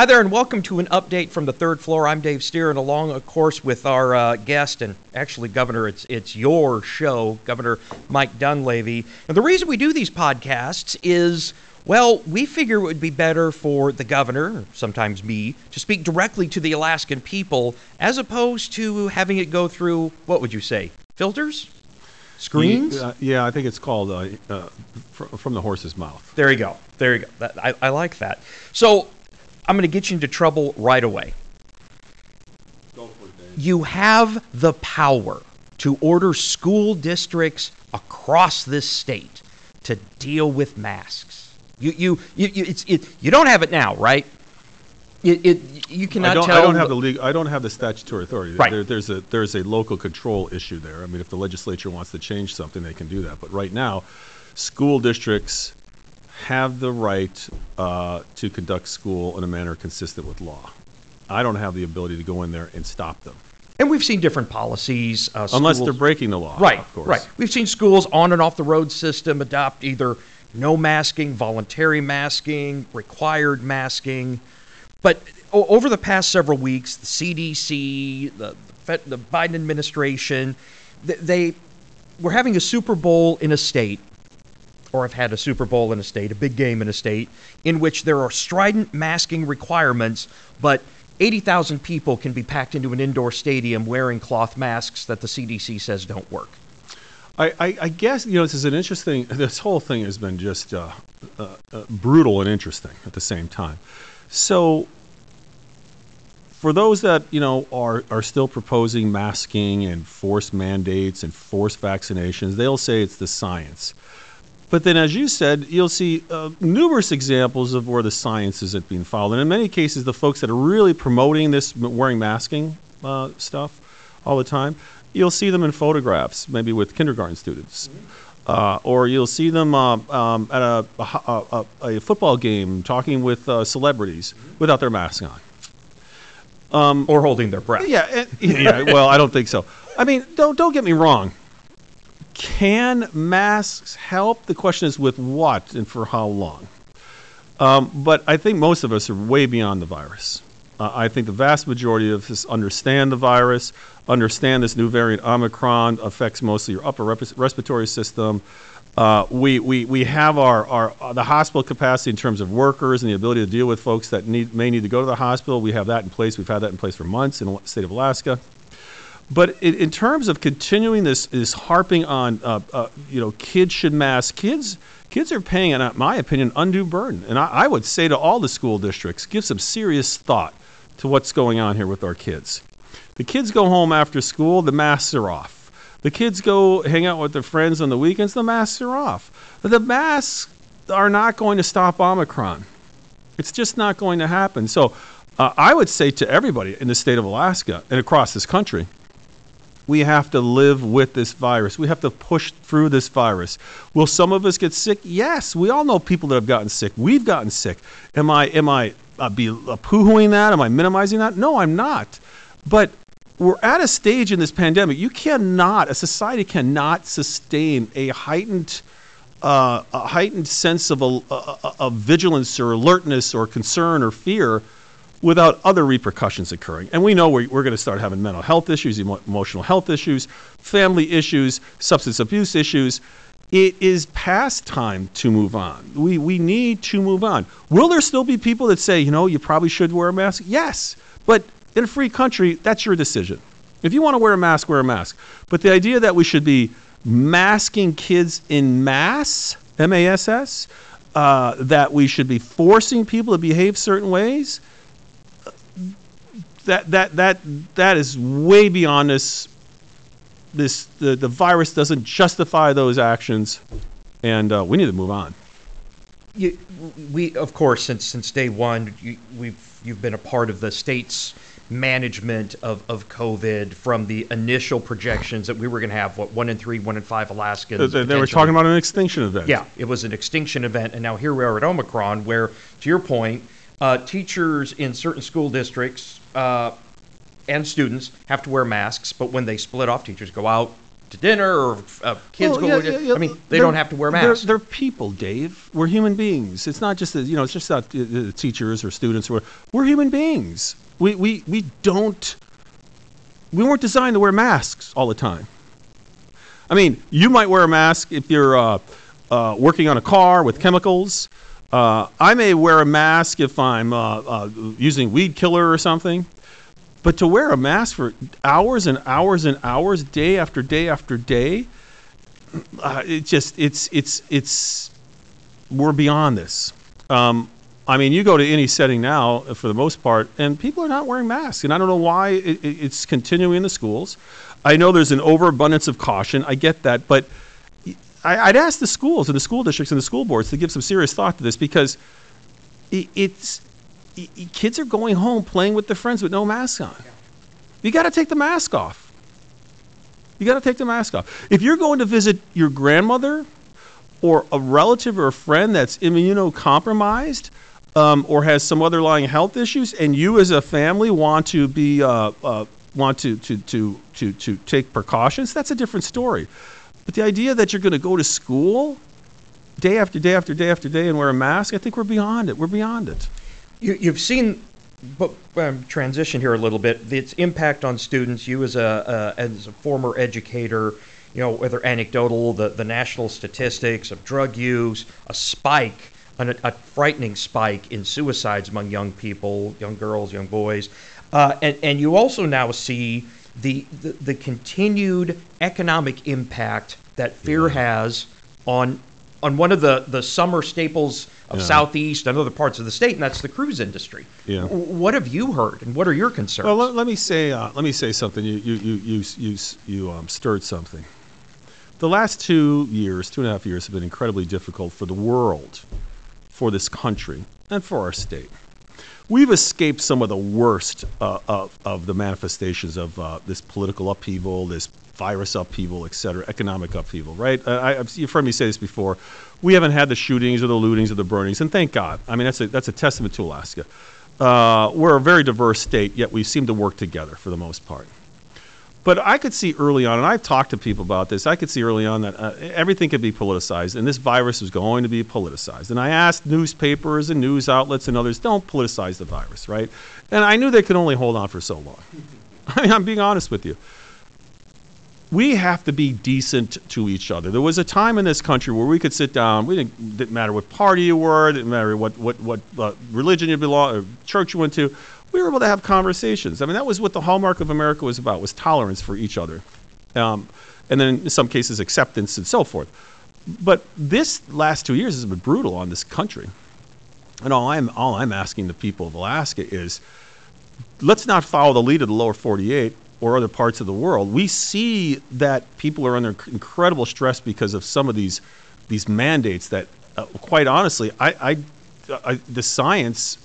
Hi there, and welcome to an update from the third floor. I'm Dave Stieren, and along, of course, with our uh, guest and actually, Governor, it's it's your show, Governor Mike Dunleavy. And the reason we do these podcasts is, well, we figure it would be better for the governor, sometimes me, to speak directly to the Alaskan people as opposed to having it go through what would you say, filters, screens? Uh, yeah, I think it's called uh, uh, from the horse's mouth. There you go. There you go. That, I, I like that. So I'm going to get you into trouble right away. You have the power to order school districts across this state to deal with masks. You, you, you, you, it's, it, you don't have it now, right? It, it, you cannot I don't, tell. I don't have the legal, I don't have the statutory authority. Right. There, there's a there's a local control issue there. I mean, if the legislature wants to change something, they can do that. But right now, school districts have the right uh, to conduct school in a manner consistent with law. I don't have the ability to go in there and stop them and we've seen different policies. Uh, unless schools- they're breaking the law. Right, of course. right. We've seen schools on and off the road system adopt either no masking, voluntary masking, required masking. But o- over the past several weeks, the CDC, the, the, the Biden administration, th- they were having a Super Bowl in a state, or have had a Super Bowl in a state, a big game in a state, in which there are strident masking requirements, but 80,000 people can be packed into an indoor stadium wearing cloth masks that the CDC says don't work. I, I, I guess you know this is an interesting. This whole thing has been just uh, uh, uh, brutal and interesting at the same time. So, for those that you know are are still proposing masking and forced mandates and forced vaccinations, they'll say it's the science. But then, as you said, you'll see uh, numerous examples of where the science isn't being followed. And in many cases, the folks that are really promoting this wearing masking uh, stuff all the time, you'll see them in photographs, maybe with kindergarten students. Uh, or you'll see them um, um, at a, a, a, a football game talking with uh, celebrities without their mask on. Or holding their breath. Yeah, and, yeah. Well, I don't think so. I mean, don't don't get me wrong. Can masks help? The question is with what and for how long. Um, but I think most of us are way beyond the virus. Uh, I think the vast majority of us understand the virus, understand this new variant Omicron affects mostly your upper rep- respiratory system. Uh, we, we, we have our, our uh, the hospital capacity in terms of workers and the ability to deal with folks that need, may need to go to the hospital. We have that in place. We've had that in place for months in the state of Alaska. But in, in terms of continuing this, this harping on, uh, uh, you know, kids should mask. Kids, kids are paying, in my opinion, undue burden. And I, I would say to all the school districts, give some serious thought to what's going on here with our kids. The kids go home after school, the masks are off. The kids go hang out with their friends on the weekends, the masks are off. The masks are not going to stop Omicron. It's just not going to happen. So uh, I would say to everybody in the state of Alaska and across this country, we have to live with this virus. We have to push through this virus. Will some of us get sick? Yes. We all know people that have gotten sick. We've gotten sick. Am I am I uh, be uh, poo-hooing that? Am I minimizing that? No, I'm not. But we're at a stage in this pandemic. You cannot, a society cannot sustain a heightened uh, a heightened sense of, a, a, of vigilance or alertness or concern or fear without other repercussions occurring. And we know we're, we're going to start having mental health issues, emo- emotional health issues, family issues, substance abuse issues. It is past time to move on. We, we need to move on. Will there still be people that say, you know, you probably should wear a mask? Yes. But in a free country, that's your decision. If you want to wear a mask, wear a mask. But the idea that we should be masking kids in mass, M A S S, uh, that we should be forcing people to behave certain ways, that that that that is way beyond this. This the, the virus doesn't justify those actions, and uh, we need to move on. You, we, of course, since since day one, you, we've you've been a part of the state's management of, of COVID from the initial projections that we were going to have what one in three, one in five Alaskans. They, they were talking about an extinction event. Yeah, it was an extinction event, and now here we are at Omicron, where, to your point, uh, teachers in certain school districts uh, and students have to wear masks, but when they split off, teachers go out, to dinner or uh, kids Well, go. yeah, to, yeah, yeah. I mean, they They're- don't have to wear they're- masks. They're, people, Dave. We're human beings. It's not just that, you know, it's just not uh, uh, teachers or students. Or, we're human beings. We, we, we don't, we weren't designed to wear masks all the time. I mean, you might wear a mask if you're uh, uh, working on a car with chemicals. Uh, I may wear a mask if I'm uh, uh, using weed killer or something. But to wear a mask for hours and hours and hours, day after day after day, uh, it just it's it's it's we're beyond this. Um, I mean, you go to any setting now, for the most part, and people are not wearing masks, and I don't know why it- it's continuing in the schools. I know there's an overabundance of caution. I get that, but I, I'd ask the schools and the school districts and the school boards to give some serious thought to this because i it's i- i- kids are going home playing with their friends with no mask on. You got to take the mask off. You got to take the mask off. If you're going to visit your grandmother or a relative or a friend that's immunocompromised um, or has some underlying health issues, and you as a family want to be uh, uh, want to, to to to to take precautions, that's a different story. But the idea that you're going to go to school day after day after day after day and wear a mask, I think we're beyond it. We're beyond it. You, you've seen, but um, transition here a little bit. Its impact on students. You as a uh, as a former educator, you know whether anecdotal, the the national statistics of drug use, a spike, an, a frightening spike in suicides among young people, young girls, young boys, uh, and and you also now see. The, the, the continued economic impact that fear has on on one of the, the summer staples of Yeah. Southeast and other parts of the state, and that's the cruise industry. Yeah. What have you heard, and what are your concerns? Well, let, let me say uh, let me say something. You you you you you, you um, stirred something. The last two years, two and a half years, have been incredibly difficult for the world, for this country, and for our state. We've escaped some of the worst uh, of, of the manifestations of uh, this political upheaval, this virus upheaval, et cetera, economic upheaval, right? Uh, I, I've, you've heard me say this before. We haven't had the shootings or the lootings or the burnings, and thank God. I mean, that's a, that's a testament to Alaska. Uh, we're a very diverse state, yet we seem to work together for the most part. But I could see early on, and I've talked to people about this, I could see early on that uh, everything could be politicized, and this virus was going to be politicized. And I asked newspapers and news outlets and others, don't politicize the virus, right? And I knew they could only hold on for so long. I mean, I'm being honest with you. We have to be decent to each other. There was a time in this country where we could sit down. We didn't, didn't matter what party you were, didn't matter what what what uh, religion you belong, or church you went to. We were able to have conversations. I mean, that was what the hallmark of America was about: was tolerance for each other, um, and then in some cases acceptance and so forth. But this last two years has been brutal on this country, and all I'm all I'm asking the people of Alaska is let's not follow the lead of the lower 48 or other parts of the world. We see that people are under incredible stress because of some of these these mandates that, uh, quite honestly, I, I, I the science.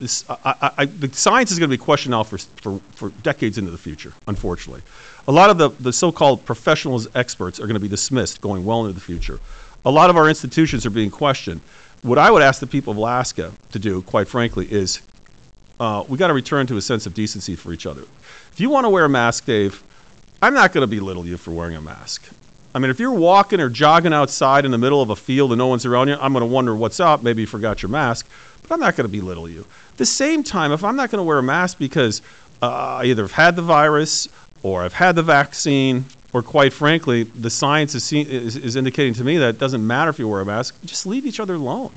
This, I, I, the science is going to be questioned now for, for, for decades into the future, unfortunately. A lot of the, the so called professionals, experts are going to be dismissed going well into the future. A lot of our institutions are being questioned. What I would ask the people of Alaska to do, quite frankly, is uh, we got to return to a sense of decency for each other. If you want to wear a mask, Dave, I'm not going to belittle you for wearing a mask. I mean, if you're walking or jogging outside in the middle of a field and no one's around you, I'm going to wonder what's up. Maybe you forgot your mask, but I'm not going to belittle you. At the same time, if I'm not going to wear a mask because uh, I either have had the virus or I've had the vaccine, or quite frankly, the science is, see- is, is indicating to me that it doesn't matter if you wear a mask, just leave each other alone.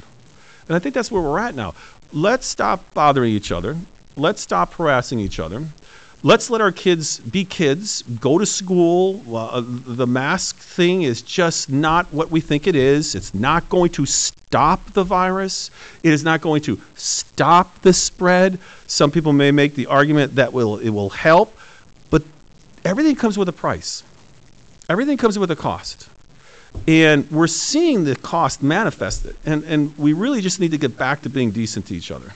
And I think that's where we're at now. Let's stop bothering each other. Let's stop harassing each other. Let's let our kids be kids, go to school. Uh, the mask thing is just not what we think it is. It's not going to stop the virus. It is not going to stop the spread. Some people may make the argument that will it will help, but everything comes with a price. Everything comes with a cost. And we're seeing the cost manifested. And, and we really just need to get back to being decent to each other.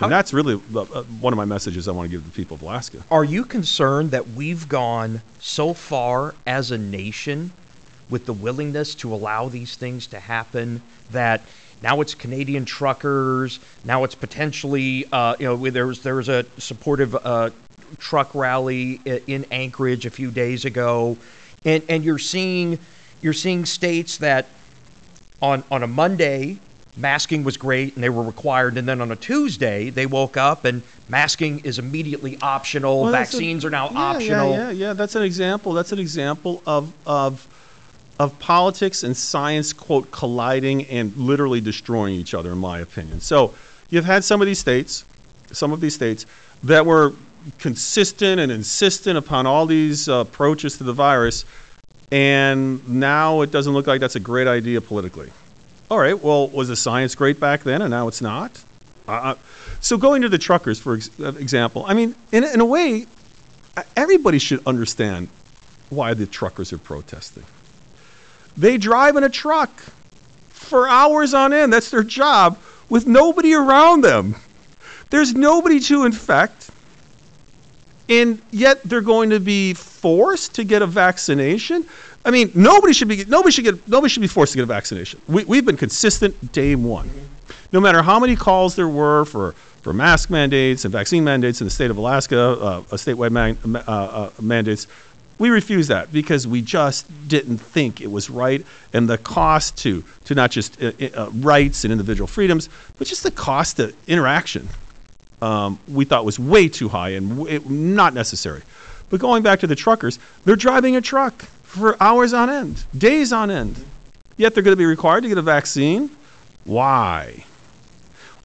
And that's really uh, uh, one of my messages I want to give the people of Alaska. Are you concerned that we've gone so far as a nation with the willingness to allow these things to happen that now it's Canadian truckers, now it's potentially, uh, you know, there was there was a supportive uh, truck rally in Anchorage a few days ago. and and you're seeing you're seeing states that on on a Monday masking was great and they were required and then on a Tuesday they woke up and masking is immediately optional Well, that's a- vaccines are now yeah, optional Yeah, yeah, yeah. That's an example. That's an example of of of politics and science quote colliding and literally destroying each other, in my opinion. So you've had some of these states, some of these states that were consistent and insistent upon all these uh, approaches to the virus, and now it doesn't look like that's a great idea politically. All right, well, was the science great back then and now it's not? Uh, so going to the truckers, for ex- uh, example, I mean, in, in a way, uh, everybody should understand why the truckers are protesting. They drive in a truck for hours on end. That's their job with nobody around them. There's nobody to infect. And yet they're going to be forced to get a vaccination. I mean, nobody should be nobody should get nobody should be forced to get a vaccination. We, we've been consistent day one. No matter how many calls there were for, for mask mandates and vaccine mandates in the state of Alaska, uh, statewide man, uh, uh, mandates, we refused that because we just didn't think it was right, and the cost to to not just uh, uh, rights and individual freedoms, but just the cost to interaction, um, we thought was way too high and w- not necessary. But going back to the truckers, they're driving a truck for hours on end, days on end, yet they're going to be required to get a vaccine. Why?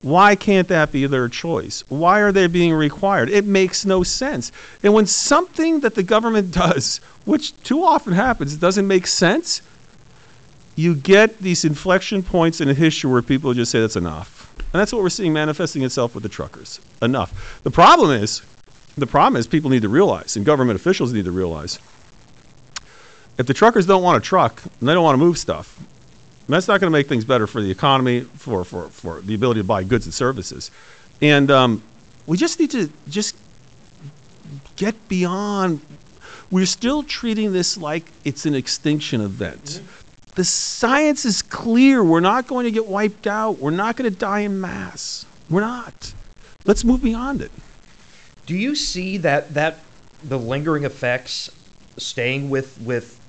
Why can't that be their choice? Why are they being required? It makes no sense. And when something that the government does, which too often happens, doesn't make sense, you get these inflection points in a history where people just say that's enough. And that's what we're seeing manifesting itself with the truckers. Enough. The problem is, the problem is people need to realize, and government officials need to realize, if the truckers don't want a truck and they don't want to move stuff, that's not going to make things better for the economy, for, for, for the ability to buy goods and services. And um, we just need to just get beyond. We're still treating this like it's an extinction event. The science is clear. We're not going to get wiped out. We're not going to die in mass. We're not. Let's move beyond it. Do you see that that the lingering effects staying with with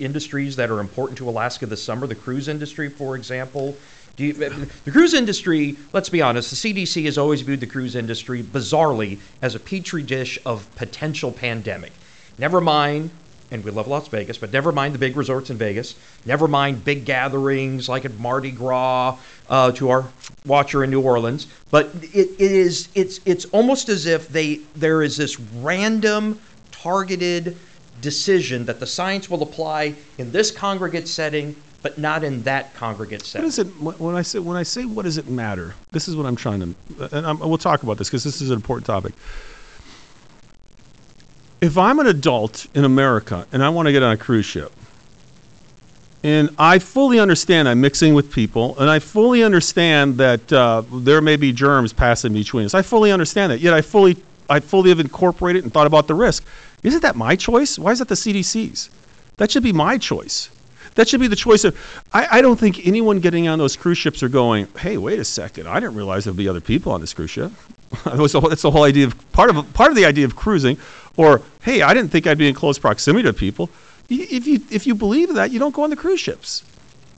industries that are important to Alaska this summer? The cruise industry, for example. You, the cruise industry, let's be honest, the CDC has always viewed the cruise industry bizarrely as a petri dish of potential pandemic. Never mind, and we love Las Vegas, but never mind the big resorts in Vegas. Never mind big gatherings like at Mardi Gras uh, to our watcher in New Orleans. But it, it is it's it's almost as if they there is this random targeted decision that the science will apply in this congregate setting, but not in that congregate What setting. is it when I say when I say what does it matter? This is what I'm trying to, and I'm, we'll talk about this because this is an important topic. If I'm an adult in America and I want to get on a cruise ship, and I fully understand I'm mixing with people, and I fully understand that uh, there may be germs passing between us. I fully understand that. Yet I fully, I fully have incorporated and thought about the risk. Isn't that my choice? Why is that the CDC's? That should be my choice. That should be the choice of. I, I don't think anyone getting on those cruise ships are going, "Hey, wait a second! I didn't realize there'd be other people on this cruise ship." that was the whole, that's the whole idea of part of part of the idea of cruising. Or, "Hey, I didn't think I'd be in close proximity to people." If you if you believe that, you don't go on the cruise ships.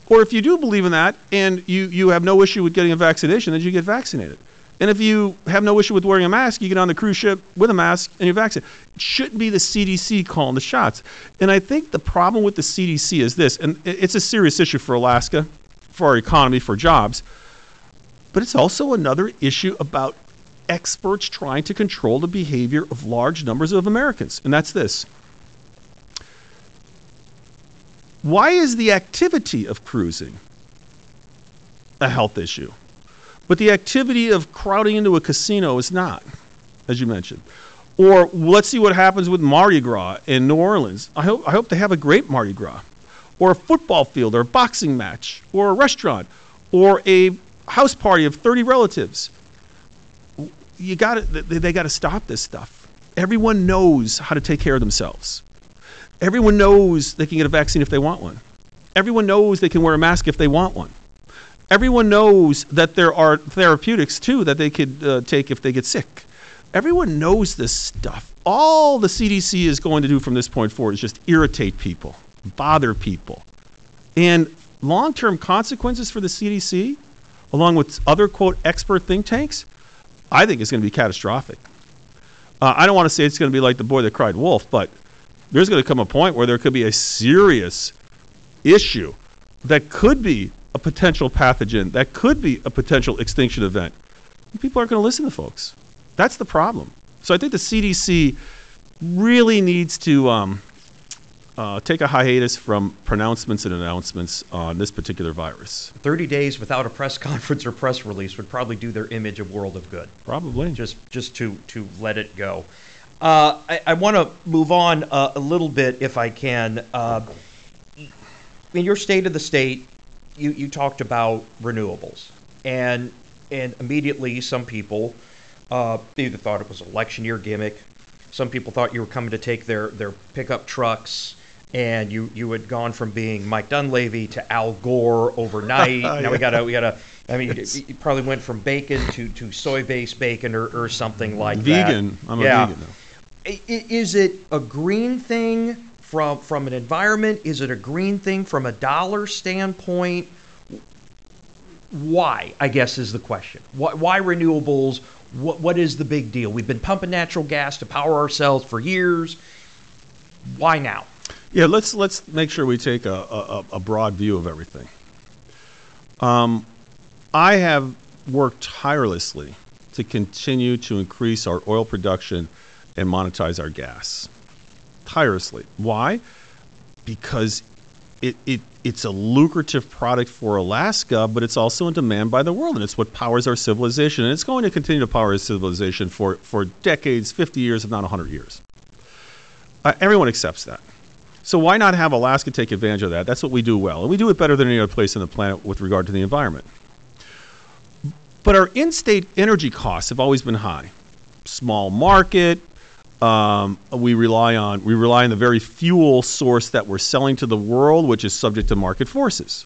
Or if you do believe in that and you, you have no issue with getting a vaccination, then you get vaccinated. And if you have no issue with wearing a mask, you get on the cruise ship with a mask and you're vaccinated. It shouldn't be the CDC calling the shots. And I think the problem with the CDC is this, and it's a serious issue for Alaska, for our economy, for jobs, but it's also another issue about experts trying to control the behavior of large numbers of Americans. And that's this. Why is the activity of cruising a health issue? But the activity of crowding into a casino is not, as you mentioned. Or let's see what happens with Mardi Gras in New Orleans. I hope, I hope they have a great Mardi Gras. Or a football field, or a boxing match, or a restaurant, or a house party of 30 relatives. You got they, they got to stop this stuff. Everyone knows how to take care of themselves. Everyone knows they can get a vaccine if they want one. Everyone knows they can wear a mask if they want one. Everyone knows that there are therapeutics too that they could uh, take if they get sick. Everyone knows this stuff. All the CDC is going to do from this point forward is just irritate people, bother people. And long term consequences for the CDC, along with other, quote, expert think tanks, I think is going to be catastrophic. Uh, I don't want to say it's going to be like the boy that cried wolf, but there's going to come a point where there could be a serious issue that could be a potential pathogen, that could be a potential extinction event. People aren't going to listen to folks. That's the problem. So I think the CDC really needs to um, uh, take a hiatus from pronouncements and announcements on this particular virus. 30 days without a press conference or press release would probably do their image a world of good. Probably. Just, just to, to let it go. Uh, I, I want to move on uh, a little bit, if I can. Uh, in your state of the state, you, you talked about renewables, and and immediately some people uh, either thought it was an election year gimmick. Some people thought you were coming to take their their pickup trucks, and you you had gone from being Mike Dunleavy to Al Gore overnight. Now we gotta we gotta. I mean, Yes. you, you probably went from bacon to, to soy based bacon or, or something like Vegan. that. I'm yeah. a vegan now. I- i- Is it a green thing from from an environment? Is it a green thing from a dollar standpoint? Why? I guess is the question. Why, why renewables? What what is the big deal? We've been pumping natural gas to power ourselves for years. Why now? Yeah, let's let's make sure we take a, a, a broad view of everything. Um, I have worked tirelessly to continue to increase our oil production and monetize our gas. Tirelessly. Why? Because it, it it's a lucrative product for Alaska, but it's also in demand by the world, and it's what powers our civilization, and it's going to continue to power our civilization for, for decades, 50 years, if not 100 years. Uh, everyone accepts that. So why not have Alaska take advantage of that? That's what we do well, and we do it better than any other place on the planet with regard to the environment. But our in-state energy costs have always been high. Small market. Um, we rely on we rely on the very fuel source that we're selling to the world, which is subject to market forces.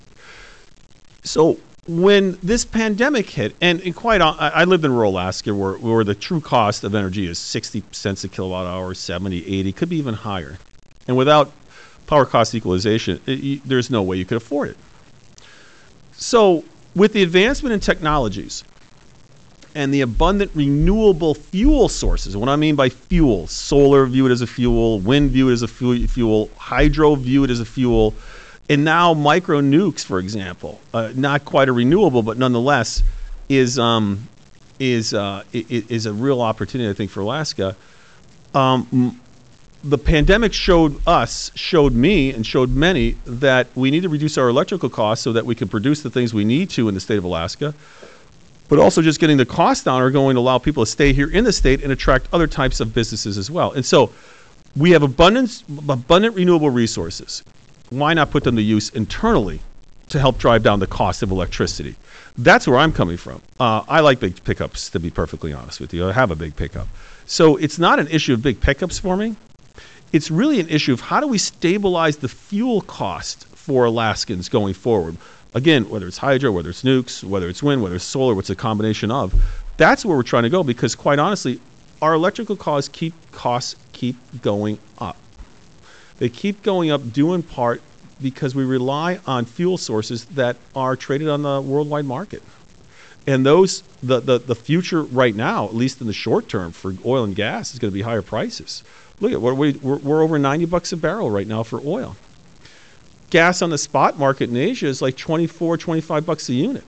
So when this pandemic hit, and, and quite, hon- I I lived in rural Alaska where, where the true cost of energy is 60 cents a kilowatt hour, 70, 80, could be even higher. And without power cost equalization, it, you, there's no way you could afford it. So, with the advancement in technologies and the abundant renewable fuel sources, what I mean by fuel, solar view it as a fuel, wind view it as a fu- fuel, hydro view it as a fuel, and now micro nukes, for example, uh, not quite a renewable, but nonetheless is um, is uh, is a real opportunity, I think, for Alaska. Um, the pandemic showed us, showed me, and showed many that we need to reduce our electrical costs so that we can produce the things we need to in the state of Alaska. But also, just getting the costs down are going to allow people to stay here in the state and attract other types of businesses as well. And so, we have abundance, abundant renewable resources. Why not put them to use internally to help drive down the cost of electricity? That's where I'm coming from. Uh, I like big pickups, to be perfectly honest with you. I have a big pickup. So it's not an issue of big pickups for me it's really an issue of how do we stabilize the fuel cost for Alaskans going forward. Again, whether it's hydro, whether it's nukes, whether it's wind, whether it's solar, what's a combination of. That's where we're trying to go because, quite honestly, our electrical costs keep costs keep going up. They keep going up due in part because we rely on fuel sources that are traded on the worldwide market. And those the, the, the future right now, at least in the short term for oil and gas, is going to be higher prices. Look at what we, we're, we're over 90 bucks a barrel right now for oil. Gas on the spot market in Asia is like 24, 25 bucks a unit.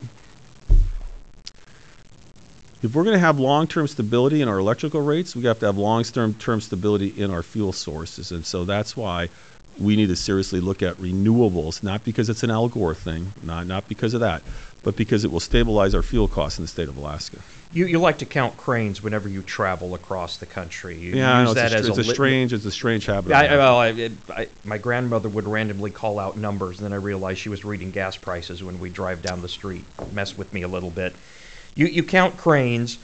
If we're going to have long-term stability in our electrical rates, we have to have long-term term stability in our fuel sources, and so that's why we need to seriously look at renewables. Not because it's an Al Gore thing, not not because of that, but because it will stabilize our fuel costs in the state of Alaska. You, you like to count cranes whenever you travel across the country. You Yeah, I know, use it's, that a, as it's a lit- strange, it's a strange habit. I, I well, I, it, I, my grandmother would randomly call out numbers, and then I realized she was reading gas prices when we drive down the street. Mess with me a little bit. You you count cranes.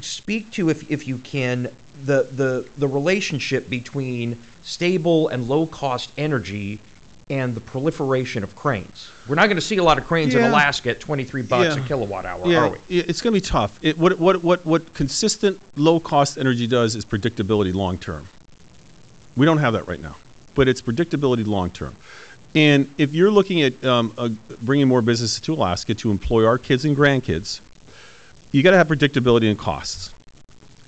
Speak to if if you can the the the relationship between stable and low cost energy and the proliferation of cranes. We're not going to see a lot of cranes in Alaska at 23 bucks Yeah. a kilowatt hour, Yeah, are we? yeah, it's going to be tough. It, what, what, what, what consistent low cost energy does is predictability long term. We don't have that right now, but it's predictability long term. And if you're looking at um, uh, bringing more business to Alaska to employ our kids and grandkids, you got to have predictability in costs.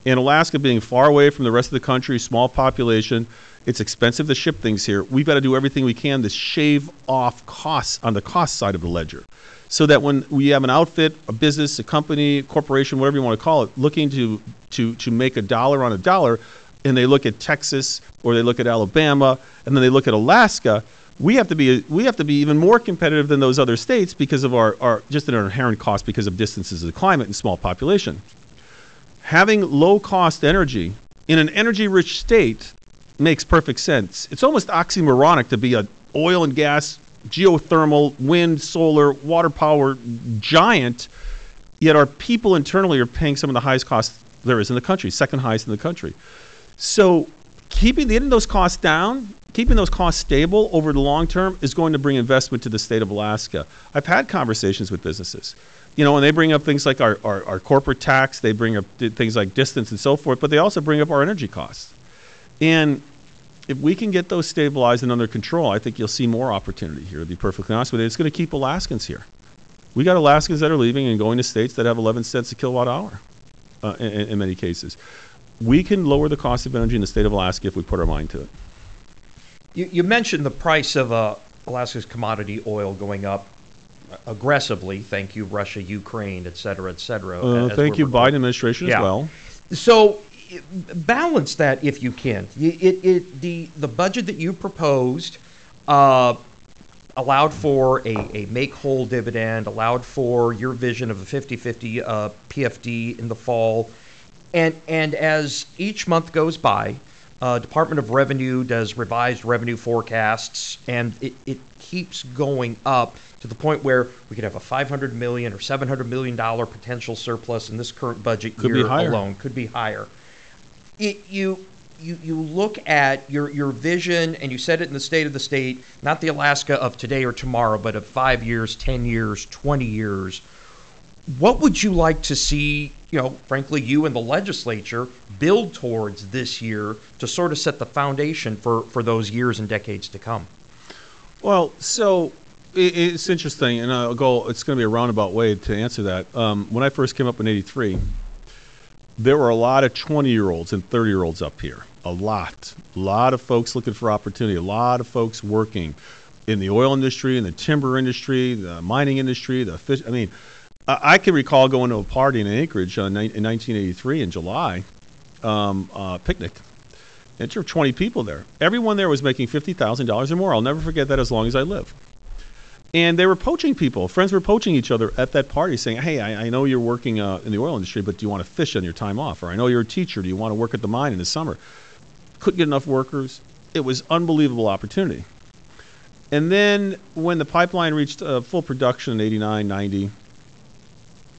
And Alaska being far away from the rest of the country, small population, it's expensive to ship things here. We've got to do everything we can to shave off costs on the cost side of the ledger. So that when we have an outfit, a business, a company, a corporation, whatever you want to call it, looking to, to, to make a dollar on a dollar, and they look at Texas or they look at Alabama and then they look at Alaska, we have to be we have to be even more competitive than those other states because of our, our just an inherent cost because of distances of the climate and small population having low cost energy in an energy rich state makes perfect sense. It's almost oxymoronic to be a oil and gas, geothermal, wind, solar, water power giant, yet our people internally are paying some of the highest costs there is in the country, second highest in the country. So keeping getting those costs down, keeping those costs stable over the long term is going to bring investment to the state of Alaska. I've had conversations with businesses. You know, and they bring up things like our, our, our corporate tax, they bring up things like distance and so forth, but they also bring up our energy costs. And if we can get those stabilized and under control, I think you'll see more opportunity here, to be perfectly honest with you. It's going to keep Alaskans here. We got Alaskans that are leaving and going to states that have 11 cents a kilowatt hour uh, in, in many cases. We can lower the cost of energy in the state of Alaska if we put our mind to it. You, you mentioned the price of uh, Alaska's commodity oil going up aggressively. Thank you, Russia, Ukraine, et cetera, et cetera. Uh, thank you, recording. Biden administration Yeah. as well. So balance that if you can. It, it, the, the budget that you proposed uh, allowed for a, a make whole dividend, allowed for your vision of a 50 50 uh, PFD in the fall. And, and as each month goes by, uh, Department of Revenue does revised revenue forecasts, and it, it keeps going up to the point where we could have a 500 million or 700 million dollar potential surplus in this current budget Could year alone. Could be higher. It, you you you look at your your vision, and you said it in the State of the State, not the Alaska of today or tomorrow, but of five years, ten years, twenty years. What would you like to see? You know, frankly, you and the legislature build towards this year to sort of set the foundation for for those years and decades to come. Well, so i it's interesting, and I'll go. It's going to be a roundabout way to answer that. Um, when I first came up in '83, there were a lot of 20-year-olds and 30-year-olds up here. A lot, a lot of folks looking for opportunity. A lot of folks working in the oil industry, in the timber industry, the mining industry, the fish. I mean, I, I can recall going to a party in Anchorage uh, in 1983 in July, um, uh, picnic. And there were 20 people there. Everyone there was making $50,000 or more. I'll never forget that as long as I live. And they were poaching people. Friends were poaching each other at that party, saying, "Hey, I, I know you're working uh, in the oil industry, but do you want to fish on your time off? Or I know you're a teacher. Do you want to work at the mine in the summer?" Couldn't get enough workers. It was unbelievable opportunity. And then when the pipeline reached uh, full production in 89, 90,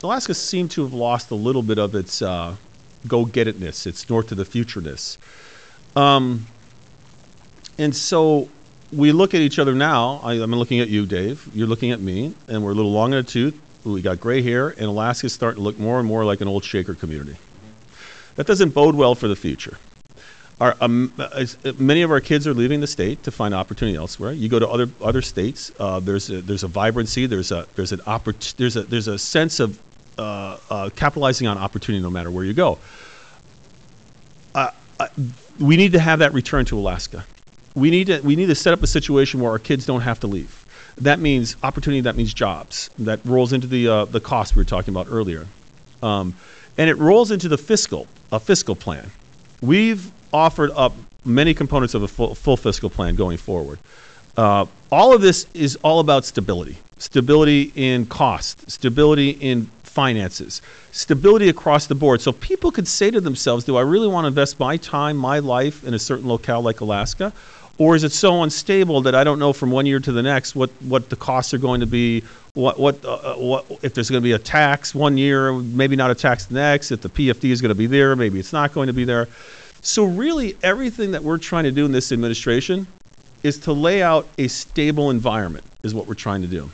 Alaska seemed to have lost a little bit of its uh, go-get-itness, its north of the futureness. Um, and so we look at each other now. I, I'm looking at you, Dave. You're looking at me, and we're a little long in the tooth. We got gray hair, and Alaska's starting to look more and more like an old Shaker community. That doesn't bode well for the future. Our, um, uh, many of our kids are leaving the state to find opportunity elsewhere. You go to other other states. Uh, there's a, there's a vibrancy. There's a there's an oppor- there's a there's a sense of uh, uh, capitalizing on opportunity no matter where you go. Uh, uh, we need to have that return to Alaska. We need to we need to set up a situation where our kids don't have to leave. That means opportunity. That means jobs. That rolls into the uh, the cost we were talking about earlier, um, and it rolls into the fiscal a fiscal plan. We've offered up many components of a full, full fiscal plan going forward. Uh, all of this is all about stability stability in cost, stability in finances, stability across the board. So people could say to themselves, Do I really want to invest my time, my life in a certain locale like Alaska? Or is it so unstable that I don't know from one year to the next what, what the costs are going to be, what, what, uh, uh, what if there's going to be a tax one year, maybe not a tax the next, if the PFD is going to be there, maybe it's not going to be there. So really, everything that we're trying to do in this administration is to lay out a stable environment, is what we're trying to do.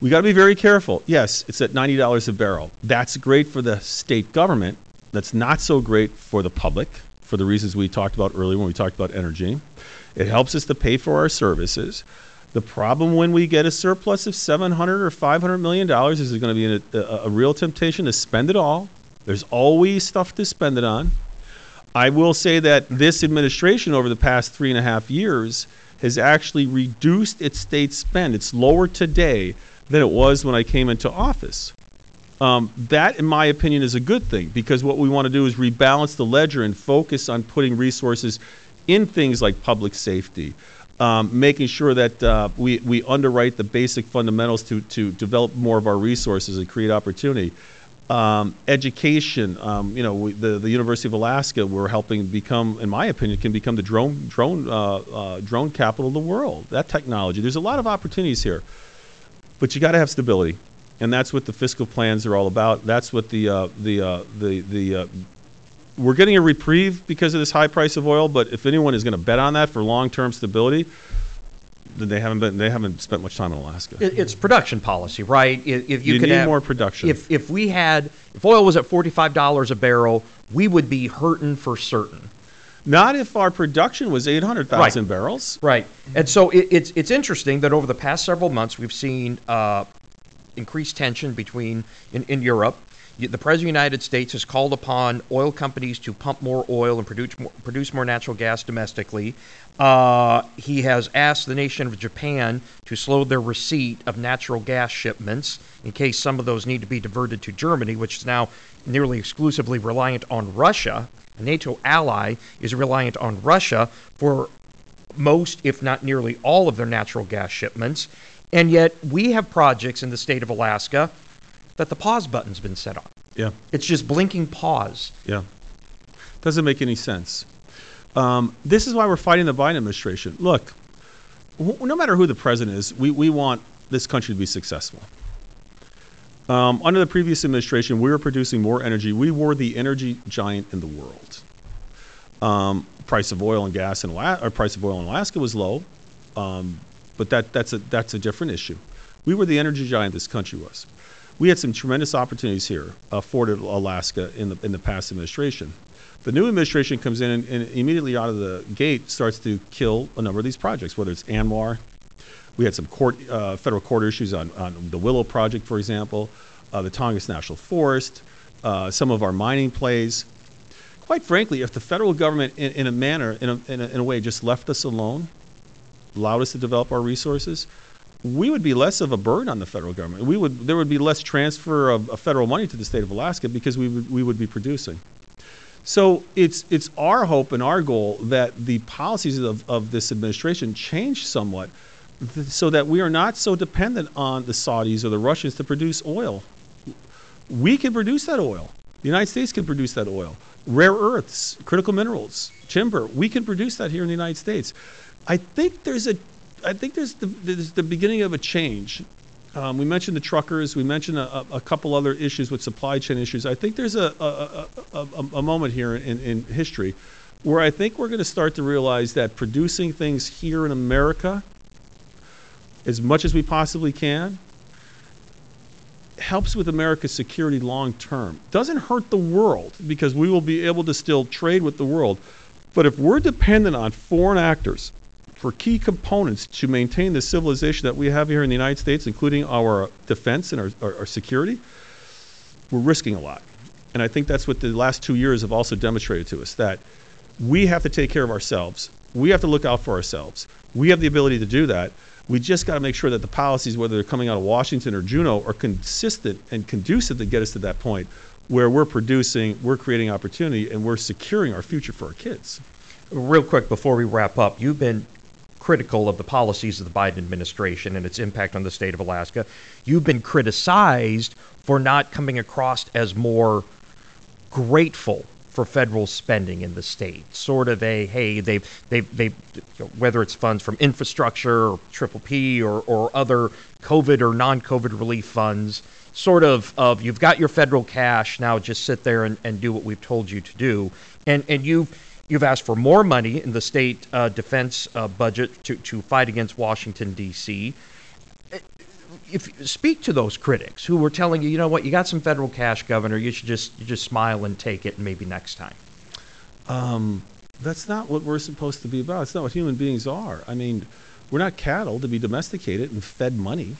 We got to be very careful. Yes, it's at $90 a barrel. That's great for the state government. That's not so great for the public for the reasons we talked about earlier when we talked about energy. It helps us to pay for our services. The problem when we get a surplus of 700 or 500 million dollars is it's going to be a, a, a real temptation to spend it all. There's always stuff to spend it on. I will say that this administration over the past three and a half years has actually reduced its state spend. It's lower today than it was when I came into office. Um, that, in my opinion, is a good thing because what we want to do is rebalance the ledger and focus on putting resources in things like public safety, um, making sure that uh, we, we underwrite the basic fundamentals to, to develop more of our resources and create opportunity. Um, education, um, you know, we, the, the University of Alaska, we're helping become, in my opinion, can become the drone, drone, uh, uh, drone capital of the world. That technology. There's a lot of opportunities here. But you got to have stability and that's what the fiscal plans are all about. That's what the uh, the uh, the the uh, we're getting a reprieve because of this high price of oil. But if anyone is going to bet on that for long-term stability, then they haven't been they haven't spent much time in Alaska. It, it's production policy, right? If, if you, You could need have, more production. If if we had if oil was at forty five dollars a barrel, we would be hurting for certain. Not if our production was eight hundred thousand Right. barrels. Right. And so it, it's it's interesting that over the past several months we've seen uh, increased tension between in, in Europe. The President of the United States has called upon oil companies to pump more oil and produce more, produce more natural gas domestically. Uh, he has asked the nation of Japan to slow their receipt of natural gas shipments in case some of those need to be diverted to Germany, which is now nearly exclusively reliant on Russia. A NATO ally is reliant on Russia for most, if not nearly all, of their natural gas shipments. And yet, we have projects in the state of Alaska that the pause button's been set on. Yeah, It's just blinking pause. yeah. Doesn't make any sense. Um, this is why we're fighting the Biden administration. Look, wh- no matter who the president is, we, we want this country to be successful. Um, under the previous administration, we were producing more energy. We were the energy giant in the world. Um, price of oil and gas or price of oil in Alaska was low, um, but that, that's a that's a different issue. We were the energy giant this country was. We had some tremendous opportunities here afforded Alaska in the in the past administration. The new administration comes in and, and immediately out of the gate starts to kill a number of these projects, whether it's ANWR, we had some court, uh, federal court issues on, on the Willow Project, for example, uh, the Tongass National Forest, uh, some of our mining plays. Quite frankly, if the federal government, in, in a manner, in a, in, a, in a way, just left us alone, allowed us to develop our resources, we would be less of a burden on the federal government. We would, there would be less transfer of, of federal money to the state of Alaska because we would, we would be producing. So it's it's our hope and our goal that the policies of, of this administration change somewhat th- so that we are not so dependent on the Saudis or the Russians to produce oil. We can produce that oil. The United States can produce that oil. Rare earths, critical minerals, timber, we can produce that here in the United States. I think there's a I think there's the, there's the beginning of a change. Um, we mentioned the truckers. We mentioned a, a, couple other issues with supply chain issues. I think there's a, a, a, a, a moment here in, in history where I think we're going to start to realize that producing things here in America, as much as we possibly can, helps with America's security long term. Doesn't hurt the world because we will be able to still trade with the world. But if we're dependent on foreign actors for key components to maintain the civilization that we have here in the United States, including our defense and our, our, our security, we're risking a lot. And I think that's what the last two years have also demonstrated to us that we have to take care of ourselves. We have to look out for ourselves. We have the ability to do that. We just got to make sure that the policies, whether they're coming out of Washington or Juneau, are consistent and conducive to get us to that point where we're producing, we're creating opportunity, and we're securing our future for our kids. Real quick before we wrap up, you've been critical of the policies of the Biden administration and its impact on the state of Alaska. You've been criticized for not coming across as more grateful for federal spending in the state. Sort of a hey, they've they've they whether it's funds from infrastructure or triple P or, or other COVID or non-COVID relief funds, sort of of you've got your federal cash, now just sit there and, and do what we've told you to do. And and you've You've asked for more money in the state uh, defense uh, budget to, to fight against Washington, D.C. If speak to those critics who were telling you, you know what, you got some federal cash, Governor. You should just you just smile and take it, and maybe next time. Um, that's not what we're supposed to be about. It's not what human beings are. I mean, we're not cattle to be domesticated and fed money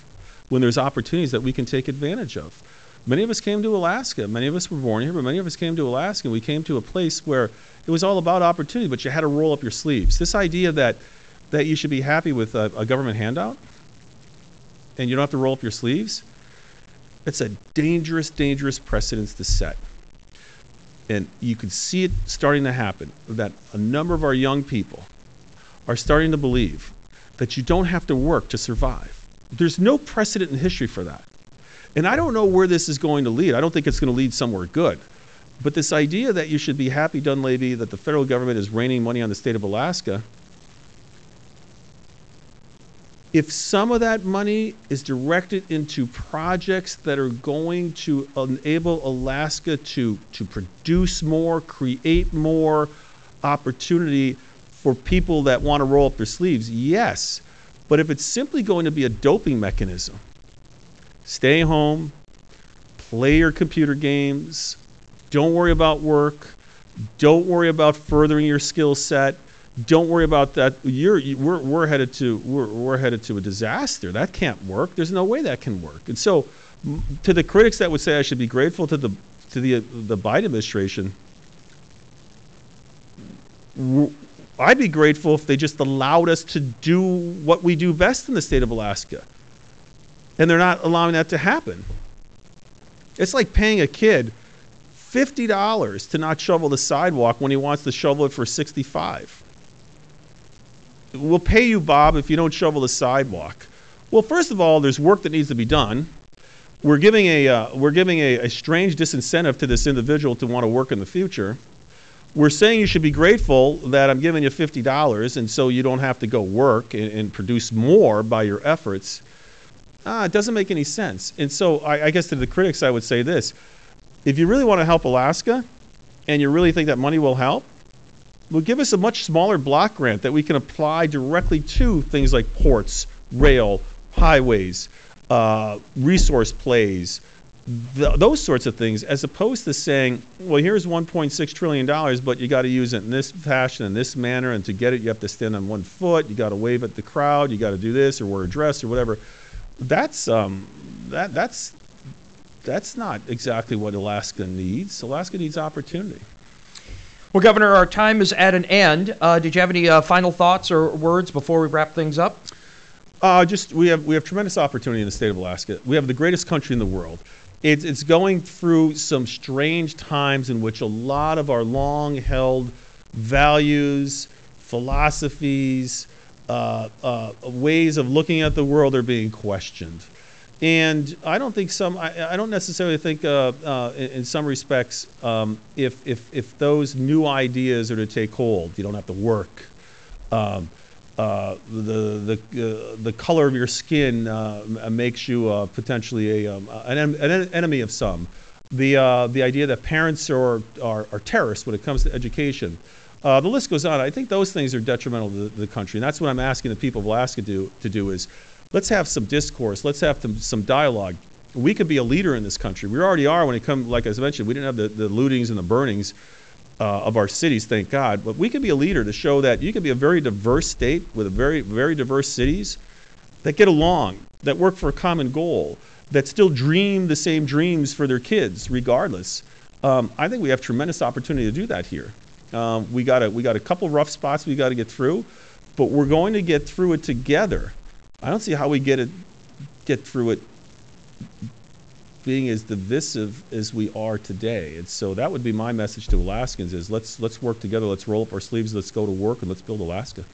when there's opportunities that we can take advantage of. Many of us came to Alaska. Many of us were born here, but many of us came to Alaska. And we came to a place where it was all about opportunity, but you had to roll up your sleeves. This idea that that you should be happy with a, a government handout and you don't have to roll up your sleeves, it's a dangerous, dangerous precedence to set. And you can see it starting to happen that a number of our young people are starting to believe that you don't have to work to survive. There's no precedent in history for that. And I don't know where this is going to lead. I don't think it's going to lead somewhere good. But this idea that you should be happy, Dunleavy, that the federal government is raining money on the state of Alaska, if some of that money is directed into projects that are going to enable Alaska to, to produce more, create more opportunity for people that want to roll up their sleeves, yes. But if it's simply going to be a doping mechanism, stay home, play your computer games, don't worry about work, don't worry about furthering your skill set don't worry about that. You're, you, we're, we're headed to we're, we're headed to a disaster. That can't work. There's no way that can work. And so, to the critics that would say I should be grateful to the to the the Biden administration, I'd be grateful if they just allowed us to do what we do best in the state of Alaska. And they're not allowing that to happen. It's like paying a kid $50 to not shovel the sidewalk when he wants to shovel it for 65 we'll pay you, Bob, if you don't shovel the sidewalk. Well, first of all, there's work that needs to be done. We're giving a uh, we're giving a, a strange disincentive to this individual to want to work in the future. We're saying you should be grateful that I'm giving you fifty dollars, and so you don't have to go work and, and produce more by your efforts. Ah, it doesn't make any sense. And so I, I guess to the critics, I would say this: if you really want to help Alaska, and you really think that money will help, will give us a much smaller block grant that we can apply directly to things like ports, rail, highways, uh, resource plays, th- those sorts of things, as opposed to saying, well, here's 1.6 trillion dollars, but you got to use it in this fashion, in this manner, and to get it, you have to stand on one foot, you got to wave at the crowd, you got to do this or wear a dress or whatever. That's um, that that's that's not exactly what Alaska needs. Alaska needs opportunity. Well, Governor, our time is at an end. Uh, did you have any uh, final thoughts or words before we wrap things up? Uh, just we have we have tremendous opportunity in the state of Alaska. We have the greatest country in the world. It's it's going through some strange times in which a lot of our long-held values, philosophies, uh, uh, ways of looking at the world are being questioned. And I don't think some. I, I don't necessarily think, uh, uh, in, in, some respects, um, if if if those new ideas are to take hold, you don't have to work. Um, uh, the the uh, the color of your skin uh, makes you uh, potentially a um, an, an, enemy of some. The the idea that parents are, are, are terrorists when it comes to education. the list goes on. I think those things are detrimental to the, the country, and that's what I'm asking the people of Alaska to to do is let's have some discourse. Let's have some, some dialogue. We could be a leader in this country. We already are when it comes, like I mentioned, we didn't have the, the lootings and the burnings uh, of our cities, thank God. But we could be a leader to show that you can be a very diverse state with very, very diverse cities that get along, that work for a common goal, that still dream the same dreams for their kids, regardless. Um, I think we have tremendous opportunity to do that here. Um, we got a we got a couple rough spots we got to get through, but we're going to get through it together. I don't see how we get it get through it being as divisive as we are today. And so that would be my message to Alaskans is let's let's work together, let's roll up our sleeves, let's go to work and let's build Alaska.